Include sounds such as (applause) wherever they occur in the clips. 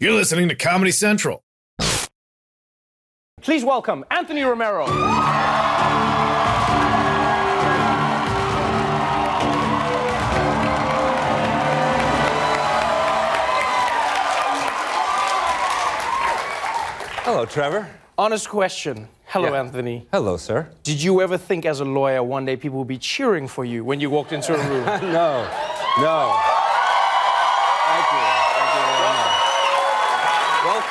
You're listening to Comedy Central. Please welcome Anthony Romero. Hello, Trevor. Honest question. Hello, Yeah. Anthony. Hello, sir. Did you ever think as a lawyer one day people would be cheering for you when you walked into a room? (laughs) No, no.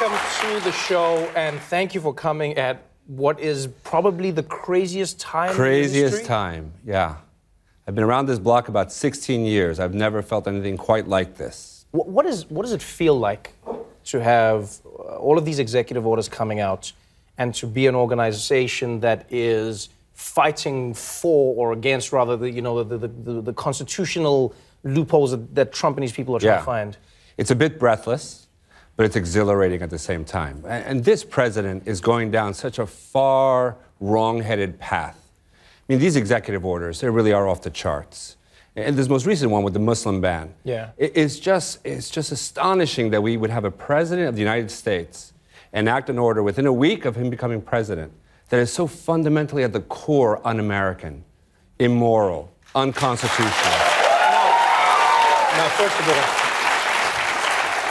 Welcome to the show and thank you for coming at what is probably the craziest time Craziest time, yeah. I've been around this block about 16 years. I've never felt anything quite like this. Wh- What, is, what does it feel like to have uh, all of these executive orders coming out and to be an organization that is fighting for or against, rather, the, you know, the, the, the, the constitutional loopholes that, that Trump and these people are trying Yeah. to find? It's a bit breathless, but it's exhilarating at the same time. And, and this president is going down such a far wrong-headed path. I mean, these executive orders, they really are off the charts. And this most recent one with the Muslim ban. Yeah. It's just, it's just astonishing that we would have a president of the United States enact an order within a week of him becoming president that is so fundamentally at the core un-American, immoral, unconstitutional. Now, first of all,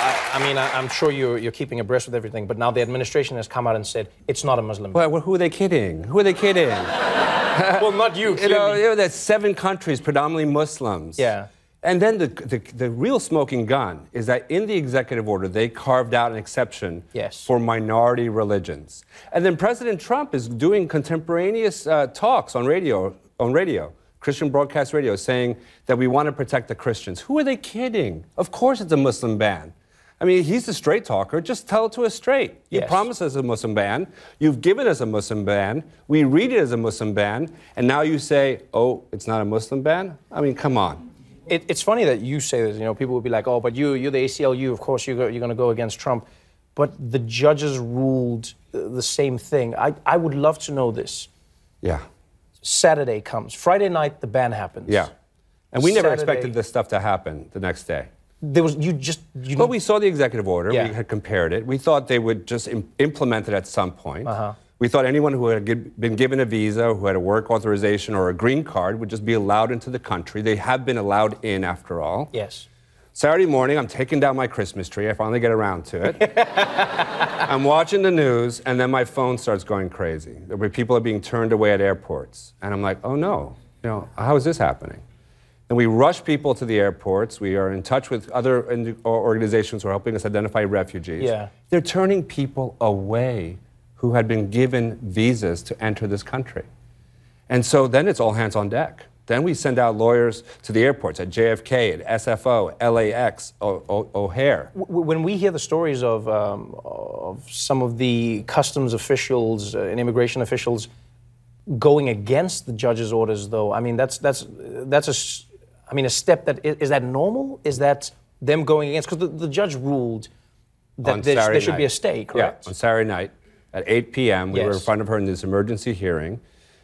I, I mean, I, I'm sure you're, you're keeping abreast with everything, but now the administration has come out and said it's not a Muslim. ban. Well, who are they kidding? Who are they kidding? (laughs) well, not you. You know, you know, there's seven countries, predominantly Muslims. Yeah. And then the, the, the real smoking gun is that in the executive order, they carved out an exception Yes. for minority religions. And then President Trump is doing contemporaneous uh, talks on radio, on radio, Christian broadcast radio, saying that we want to protect the Christians. Who are they kidding? Of course it's a Muslim ban. I mean, he's a straight talker. Just tell it to us straight. You Yes. promised us a Muslim ban. You've given us a Muslim ban. We read it as a Muslim ban. And now you say, oh, it's not a Muslim ban? I mean, come on. It, it's funny that you say this. You know, people would be like, "Oh, but you, you're the ACLU. Of course, you're, you're going to go against Trump." But the judges ruled the same thing. I, I would love to know this. Yeah. Saturday comes. Friday night, the ban happens. Yeah. And we never Saturday- expected this stuff to happen the next day. There was you just you. But we saw the executive order. Yeah. We had compared it. We thought they would just Im- implement it at some point. Uh-huh. We thought anyone who had been given a visa, who had a work authorization or a green card, would just be allowed into the country. They have been allowed in after all. yes. Saturday morning, I'm taking down my Christmas tree. I finally get around to it. (laughs) I'm watching the news, and then my phone starts going crazy. Where people are being turned away at airports, and I'm like, oh no, you know, how is this happening? And we rush people to the airports. We are in touch with other organizations who are helping us identify refugees. Yeah. They're turning people away who had been given visas to enter this country. And so then it's all hands on deck. Then we send out lawyers to the airports at JFK, at SFO, LAX, o- o- O'Hare. When we hear the stories of, um, of some of the customs officials uh, and immigration officials going against the judge's orders, though, I mean, that's, that's, that's a, I mean, a step that, i- is that normal? Is that them going against? Because the, the judge ruled that there, there should night. be a stay, correct? Yeah, on Saturday night at 8 p.m. We were in front of her in this emergency hearing.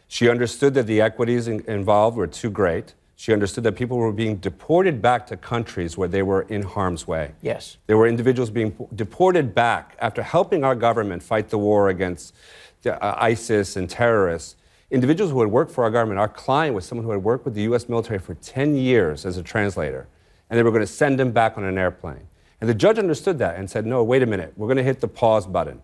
She understood that the equities in- involved were too great. She understood that people were being deported back to countries where they were in harm's way. Yes. There were individuals being deported back after helping our government fight the war against the, uh, ISIS and terrorists. Individuals who had worked for our government. Our client was someone who had worked with the U.S. military for 10 years as a translator, and they were going to send him back on an airplane. And the judge understood that and said, No, wait a minute, we're going to hit the pause button.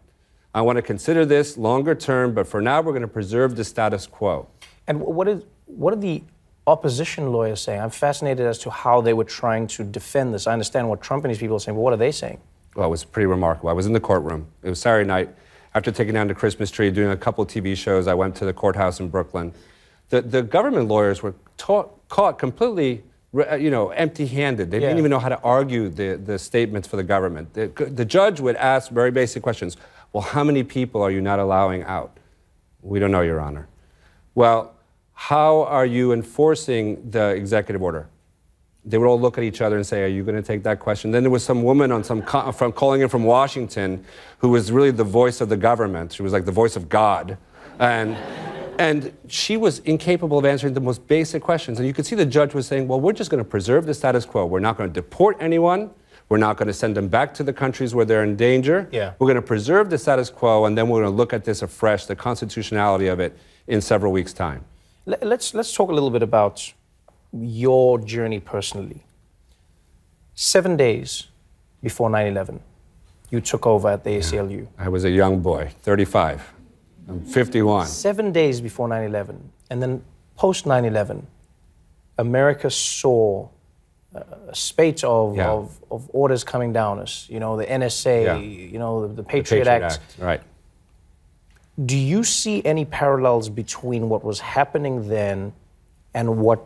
I want to consider this longer term, but for now, we're going to preserve the status quo. And wh- what is what are the opposition lawyers saying? I'm fascinated as to how they were trying to defend this. I understand what Trump and these people are saying, but what are they saying? Well, it was pretty remarkable. I was in the courtroom. It was Saturday night. After taking down the Christmas tree, doing a couple TV shows, I went to the courthouse in Brooklyn. The, the government lawyers were taught, caught completely, uh, you know, empty-handed. They didn't even know how to argue the, the statements for the government. The, the judge would ask very basic questions. Well, how many people are you not allowing out? We don't know, Your Honor. Well, how are you enforcing the executive order? They would all look at each other and say, "Are you going to take that question?" Then there was some woman on some co- from calling in from Washington, who was really the voice of the government. She was like the voice of God, and and she was incapable of answering the most basic questions. And you could see the judge was saying, "Well, we're just going to preserve the status quo. We're not going to deport anyone. We're not going to send them back to the countries where they're in danger. Yeah. We're going to preserve the status quo, and then we're going to look at this afresh, the constitutionality of it, in several weeks' time. Let- Let's, let's talk a little bit about your journey personally. Seven days before 9 11, you took over at the ACLU. I was a young boy, 35. I'm 51. Seven days before 9 11, and then post 9 11, America saw uh, a spate of, Yeah. of, of orders coming down us. You know, the NSA, Yeah. you know, the, the The Patriot, Act. Right. Do you see any parallels between what was happening then and what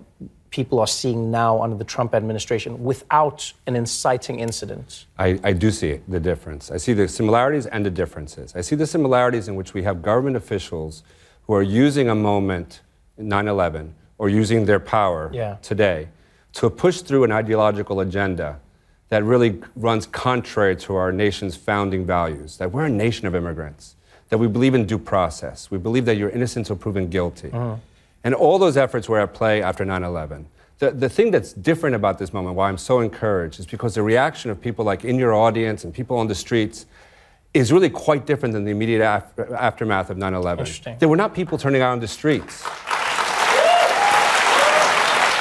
people are seeing now under the Trump administration without an inciting incident? I, I do see the difference. I see the similarities and the differences. I see the similarities in which we have government officials who are using a moment, 9 11, or using their power Yeah. today to push through an ideological agenda that really runs contrary to our nation's founding values that we're a nation of immigrants, that we believe in due process, we believe that you're innocent until proven guilty. Mm-hmm. And all those efforts were at play after 9 11. The, the thing that's different about this moment, why I'm so encouraged, is because the reaction of people like in your audience and people on the streets is really quite different than the immediate af- aftermath of 9 11. Interesting. There were not people turning out on the streets.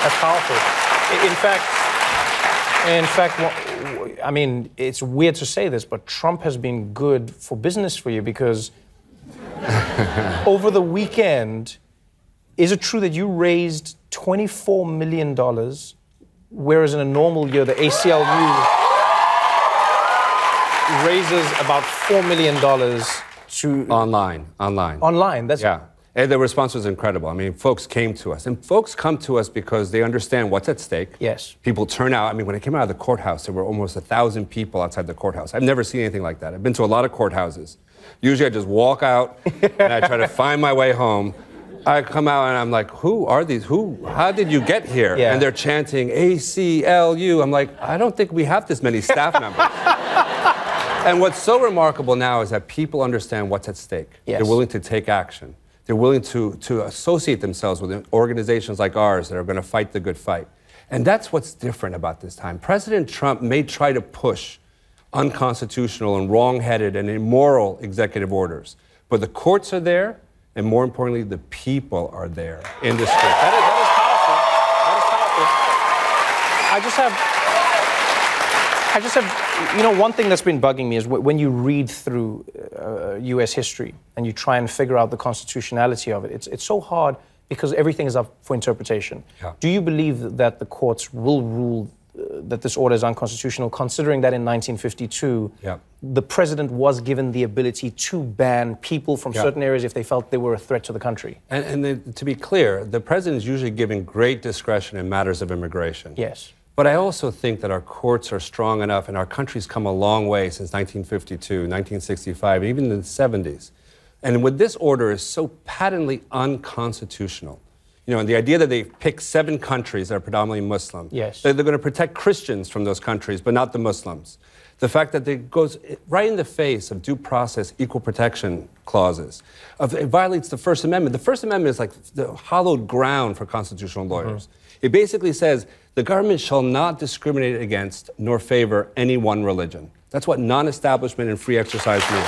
That's powerful. In fact, in fact, I mean, it's weird to say this, but Trump has been good for business for you because (laughs) over the weekend, is it true that you raised $24 million, whereas in a normal year, the ACLU raises about $4 million to Online, online. online? That's Yeah. And the response was incredible. I mean, folks came to us. And folks come to us because they understand what's at stake. Yes. People turn out. I mean, when I came out of the courthouse, there were almost a thousand people outside the courthouse. I've never seen anything like that. I've been to a lot of courthouses. Usually I just walk out (laughs) and I try to find my way home. I come out and I'm like, who are these? Who? How did you get here? Yeah. And they're chanting ACLU. I'm like, I don't think we have this many staff (laughs) members. And what's so remarkable now is that people understand what's at stake. Yes. They're willing to take action. They're willing to, to associate themselves with organizations like ours that are going to fight the good fight. And that's what's different about this time. President Trump may try to push unconstitutional and wrong-headed and immoral executive orders, but the courts are there, and more importantly, the people are there in. That is, that is powerful. That is powerful. I just have, I just have, you know, one thing that's been bugging me is wh- when you read through uh, U.S. history and you try and figure out the constitutionality of it, it's, it's so hard because everything is up for interpretation. Yeah. Do you believe that the courts will rule that this order is unconstitutional, considering that in 1952, Yeah. the president was given the ability to ban people from Yeah. certain areas if they felt they were a threat to the country? And, and to be clear, the president is usually given great discretion in matters of immigration. Yes. But I also think that our courts are strong enough, and our country's come a long way since 1952, 1965, even in the 70s. And with this order is so patently unconstitutional. You know, and the idea that they pick seven countries that are predominantly Muslim. Yes. They're, they're going to protect Christians from those countries, but not the Muslims. The fact that it goes right in the face of due process, equal protection clauses, of, it violates the First Amendment. The First Amendment is like the hallowed ground for constitutional lawyers. Mm-hmm. It basically says the government shall not discriminate against nor favor any one religion. That's what non establishment and free exercise means.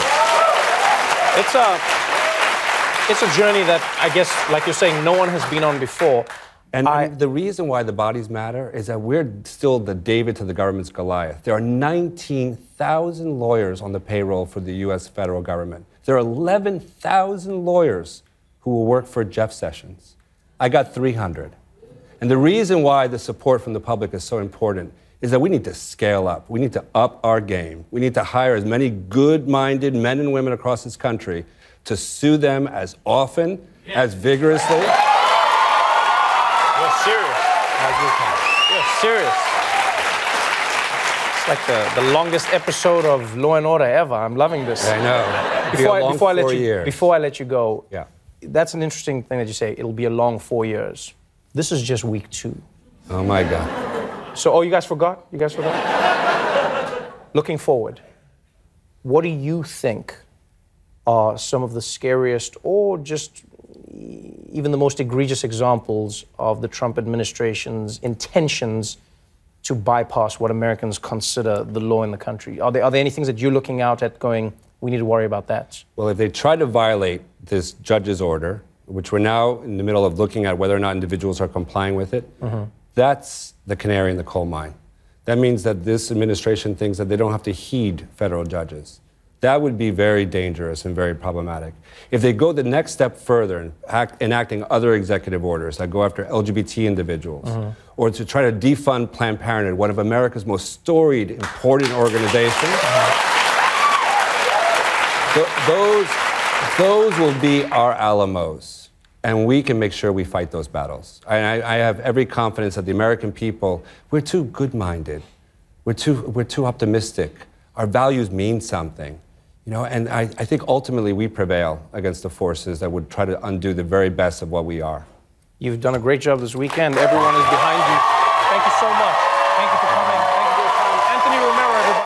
It's a it's a journey that I guess, like you're saying, no one has been on before. And, I- the reason why the bodies matter is that we're still the David to the government's Goliath. There are 19,000 lawyers on the payroll for the U.S. federal government. There are 11,000 lawyers who will work for Jeff Sessions. I got 300. And the reason why the support from the public is so important is that we need to scale up. We need to up our game. We need to hire as many good minded men and women across this country to sue them as often, as vigorously. You're serious. You're serious. It's like the, the longest episode of Law and Order ever. I'm loving this. I know. It'll be Before I, before I let you years. before I let you go, Yeah. that's an interesting thing that you say. It'll be a long four years. This is just week two. Oh my God. So, oh, you guys forgot? You guys forgot? Looking forward, what do you think are some of the scariest or just even the most egregious examples of the Trump administration's intentions to bypass what Americans consider the law in the country? Are there, are there any things that you're looking out at going, we need to worry about that? Well, if they try to violate this judge's order, which we're now in the middle of looking at whether or not individuals are complying with it, mm-hmm. That's the canary in the coal mine. That means that this administration thinks that they don't have to heed federal judges. That would be very dangerous and very problematic. If they go the next step further in act, enacting other executive orders that go after LGBT individuals, mm-hmm. or to try to defund Planned Parenthood, one of America's most storied, important organizations, th- those, those will be our Alamos. And we can make sure we fight those battles. I, I have every confidence that the American people, we're too good minded. We're too, we're too optimistic. Our values mean something. You know, and I, I think ultimately we prevail against the forces that would try to undo the very best of what we are. You've done a great job this weekend. Everyone is behind you. Thank you so much. Thank you for coming. Thank you for your time. Anthony Romero, everybody.